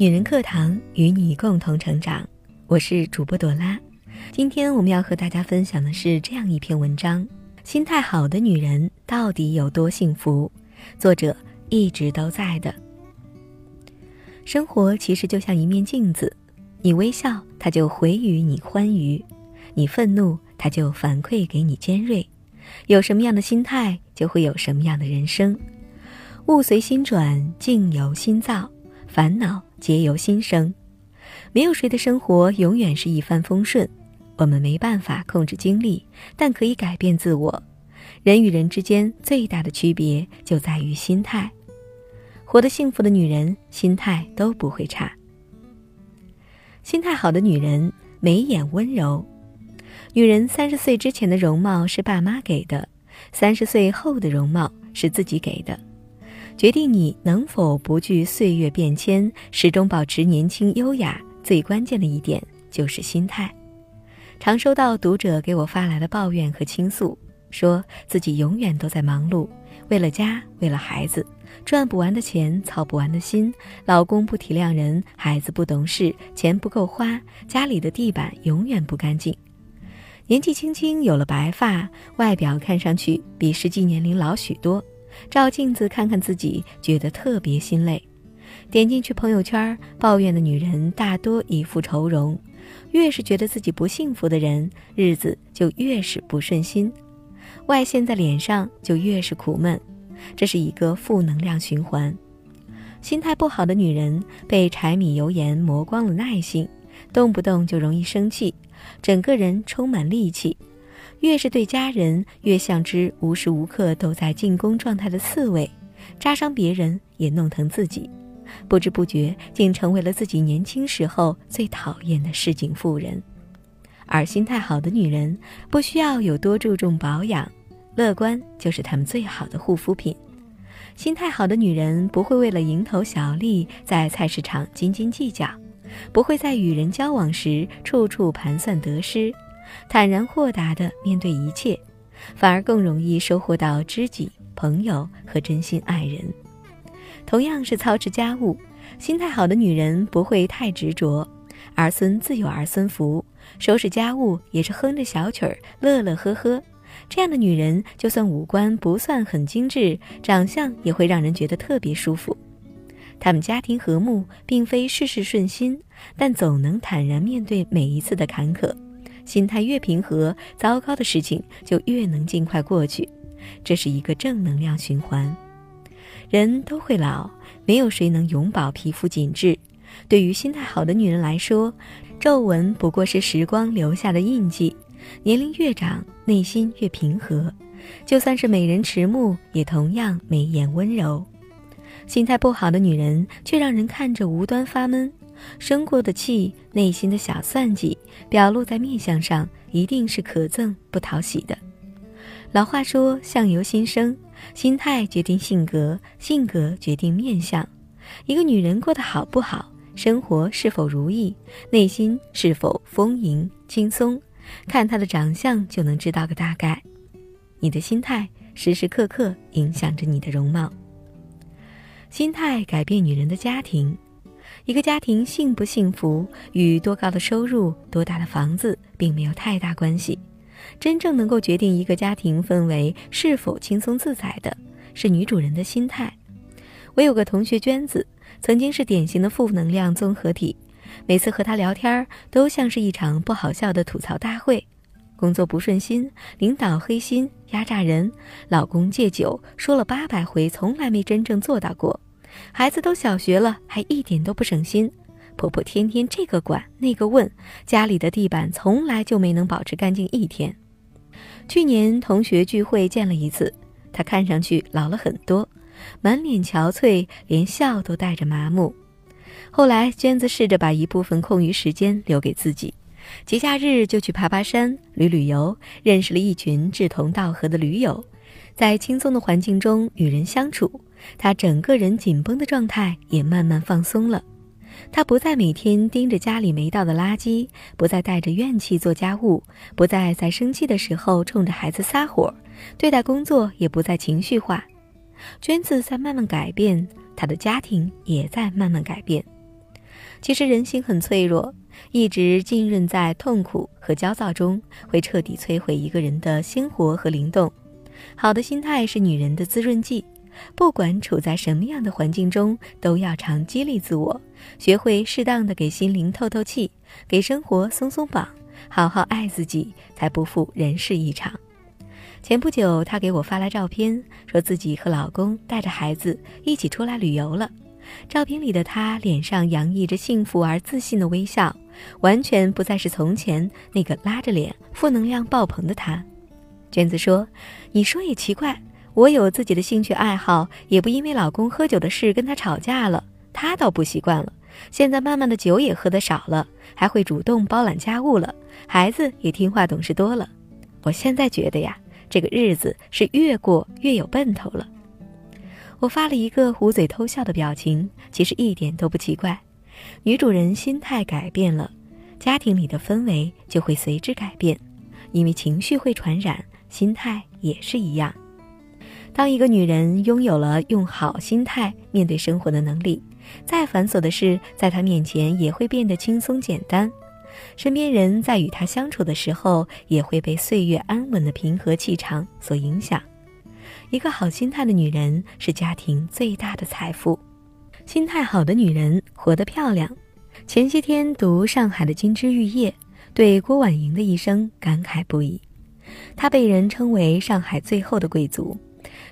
女人课堂与你共同成长，我是主播朵拉。今天我们要和大家分享的是这样一篇文章：心态好的女人到底有多幸福？作者一直都在的。生活其实就像一面镜子，你微笑，它就回予你欢愉；你愤怒，它就反馈给你尖锐。有什么样的心态，就会有什么样的人生。物随心转，境由心造，烦恼皆由心生。没有谁的生活永远是一帆风顺，我们没办法控制经历，但可以改变自我。人与人之间最大的区别就在于心态。活得幸福的女人，心态都不会差。心态好的女人，眉眼温柔。女人三十岁之前的容貌是爸妈给的，三十岁后的容貌是自己给的。决定你能否不惧岁月变迁，始终保持年轻优雅，最关键的一点就是心态。常收到读者给我发来的抱怨和倾诉，说自己永远都在忙碌，为了家，为了孩子，赚不完的钱，操不完的心，老公不体谅人，孩子不懂事，钱不够花，家里的地板永远不干净。年纪轻轻有了白发，外表看上去比实际年龄老许多。照镜子看看自己，觉得特别心累。点进去朋友圈，抱怨的女人大多一副愁容。越是觉得自己不幸福的人，日子就越是不顺心，外现在脸上就越是苦闷。这是一个负能量循环。心态不好的女人被柴米油盐磨光了耐性，动不动就容易生气。整个人充满戾气，越是对家人，越像只无时无刻都在进攻状态的刺猬，扎伤别人也弄疼自己，不知不觉竟成为了自己年轻时候最讨厌的市井妇人。而心态好的女人，不需要有多注重保养，乐观就是她们最好的护肤品。心态好的女人不会为了蝇头小利在菜市场斤斤计较。不会在与人交往时处处盘算得失，坦然豁达地面对一切，反而更容易收获到知己、朋友和真心爱人。同样是操持家务，心态好的女人不会太执着，儿孙自有儿孙福，收拾家务也是哼着小曲儿，乐乐呵呵。这样的女人，就算五官不算很精致，长相也会让人觉得特别舒服。她们家庭和睦，并非事事顺心，但总能坦然面对每一次的坎坷。心态越平和，糟糕的事情就越能尽快过去。这是一个正能量循环。人都会老，没有谁能永葆皮肤紧致。对于心态好的女人来说，皱纹不过是时光留下的印记。年龄越长，内心越平和。就算是美人迟暮，也同样眉眼温柔。心态不好的女人，却让人看着无端发闷，生过的气，内心的小算计，表露在面相上，一定是可憎不讨喜的。老话说，相由心生，心态决定性格，性格决定面相。一个女人过得好不好，生活是否如意，内心是否丰盈轻松，看她的长相就能知道个大概。你的心态时时刻刻影响着你的容貌。心态改变女人的家庭，一个家庭幸不幸福与多高的收入、多大的房子并没有太大关系。真正能够决定一个家庭氛围是否轻松自在的，是女主人的心态。我有个同学娟子，曾经是典型的负能量综合体，每次和她聊天都像是一场不好笑的吐槽大会。工作不顺心，领导黑心压榨人，老公戒酒说了八百回，从来没真正做到过。孩子都小学了，还一点都不省心。婆婆天天这个管那个问，家里的地板从来就没能保持干净一天。去年同学聚会见了一次，她看上去老了很多，满脸憔悴，连笑都带着麻木。后来娟子试着把一部分空余时间留给自己。节假日就去爬爬山、旅旅游，认识了一群志同道合的驴友，在轻松的环境中与人相处，他整个人紧绷的状态也慢慢放松了。他不再每天盯着家里没倒的垃圾，不再带着怨气做家务，不再在生气的时候冲着孩子撒火，对待工作也不再情绪化。娟子在慢慢改变，她的家庭也在慢慢改变。其实人心很脆弱，一直浸润在痛苦和焦躁中，会彻底摧毁一个人的鲜活和灵动。好的心态是女人的滋润剂，不管处在什么样的环境中，都要常激励自我，学会适当的给心灵透透气，给生活松松绑，好好爱自己，才不负人世一场。前不久，她给我发来照片，说自己和老公带着孩子一起出来旅游了。照片里的她脸上洋溢着幸福而自信的微笑，完全不再是从前那个拉着脸、负能量爆棚的她。娟子说：“你说也奇怪，我有自己的兴趣爱好，也不因为老公喝酒的事跟他吵架了。他倒不习惯了，现在慢慢的酒也喝得少了，还会主动包揽家务了，孩子也听话懂事多了。我现在觉得呀，这个日子是越过越有奔头了。”我发了一个捂嘴偷笑的表情，其实一点都不奇怪。女主人心态改变了，家庭里的氛围就会随之改变，因为情绪会传染，心态也是一样。当一个女人拥有了用好心态面对生活的能力，再繁琐的事在她面前也会变得轻松简单，身边人在与她相处的时候，也会被岁月安稳的平和气场所影响。一个好心态的女人是家庭最大的财富，心态好的女人活得漂亮。前些天读《上海的金枝玉叶》，对郭婉莹的一生感慨不已。她被人称为上海最后的贵族，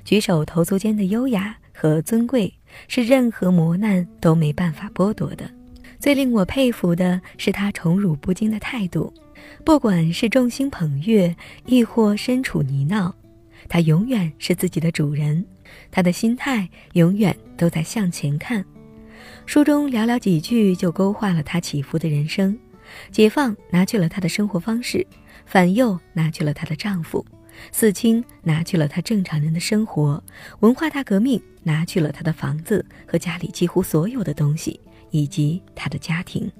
举手投足间的优雅和尊贵是任何磨难都没办法剥夺的。最令我佩服的是她宠辱不惊的态度，不管是众星捧月，亦或身处泥淖。他永远是自己的主人，他的心态永远都在向前看。书中寥寥几句就勾画了他起伏的人生：解放拿去了他的生活方式，反右拿去了她的丈夫，四清拿去了他正常人的生活，文化大革命拿去了他的房子和家里几乎所有的东西，以及他的家庭。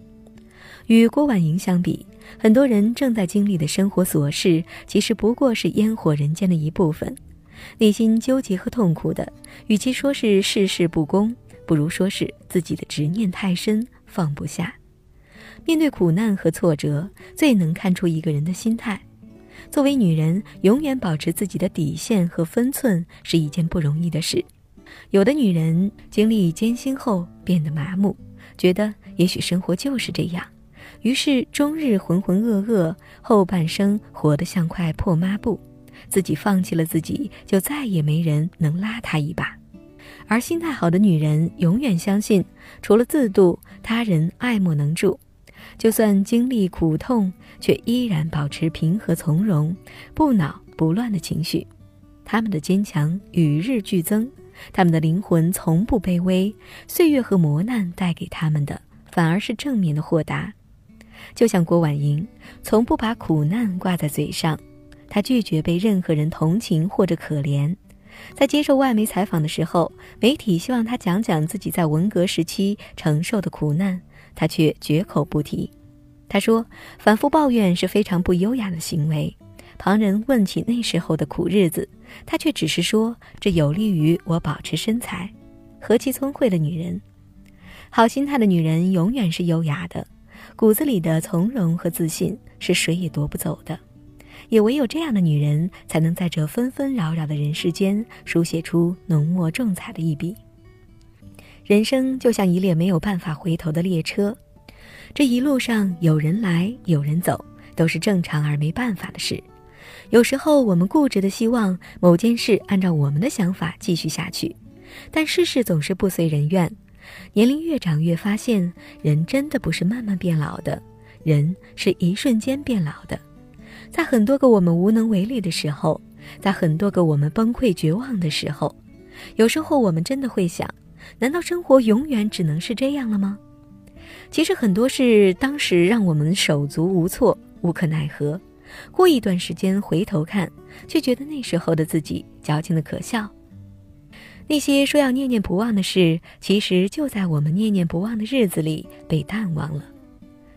与郭婉莹相比，很多人正在经历的生活琐事，其实不过是烟火人间的一部分。内心纠结和痛苦的，与其说是世事不公，不如说是自己的执念太深，放不下。面对苦难和挫折，最能看出一个人的心态。作为女人，永远保持自己的底线和分寸是一件不容易的事。有的女人经历艰辛后变得麻木，觉得也许生活就是这样。于是终日浑浑噩噩，后半生活得像块破抹布，自己放弃了自己，就再也没人能拉她一把。而心态好的女人永远相信，除了自渡，他人爱莫能助。就算经历苦痛，却依然保持平和从容、不恼不乱的情绪。他们的坚强与日俱增，他们的灵魂从不卑微。岁月和磨难带给他们的，反而是正面的豁达。就像郭婉莹，从不把苦难挂在嘴上，她拒绝被任何人同情或者可怜。在接受外媒采访的时候，媒体希望她讲讲自己在文革时期承受的苦难，她却绝口不提。她说：“反复抱怨是非常不优雅的行为。旁人问起那时候的苦日子，她却只是说这有利于我保持身材。何其聪慧的女人！好心态的女人永远是优雅的。”骨子里的从容和自信是谁也夺不走的，也唯有这样的女人，才能在这纷纷扰扰的人世间，书写出浓墨重彩的一笔。人生就像一列没有办法回头的列车，这一路上有人来有人走，都是正常而没办法的事。有时候我们固执的希望某件事按照我们的想法继续下去，但世事总是不随人愿。年龄越长，越发现人真的不是慢慢变老的，人是一瞬间变老的。在很多个我们无能为力的时候，在很多个我们崩溃绝望的时候，有时候我们真的会想：难道生活永远只能是这样了吗？其实很多事当时让我们手足无措、无可奈何，过一段时间回头看，却觉得那时候的自己矫情的可笑。那些说要念念不忘的事，其实就在我们念念不忘的日子里被淡忘了。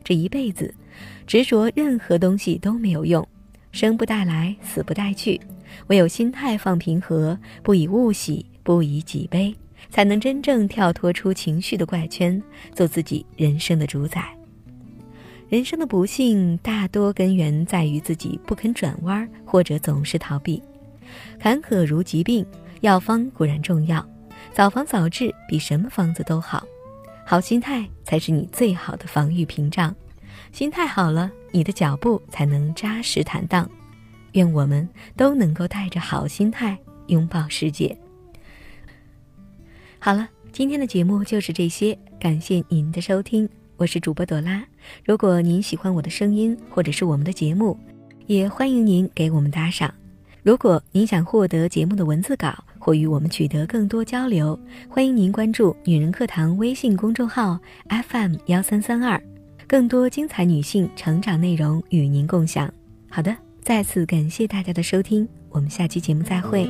这一辈子，执着任何东西都没有用，生不带来，死不带去。唯有心态放平和，不以物喜，不以己悲，才能真正跳脱出情绪的怪圈，做自己人生的主宰。人生的不幸大多根源在于自己不肯转弯，或者总是逃避。坎坷如疾病，药方固然重要，早防早治比什么方子都好。好心态才是你最好的防御屏障，心态好了，你的脚步才能扎实坦荡。愿我们都能够带着好心态拥抱世界。好了，今天的节目就是这些，感谢您的收听。我是主播朵拉，如果您喜欢我的声音或者是我们的节目，也欢迎您给我们打赏。如果您想获得节目的文字稿或与我们取得更多交流，欢迎您关注“女人课堂”微信公众号 FM 幺三三二，更多精彩女性成长内容与您共享。好的，再次感谢大家的收听，我们下期节目再会。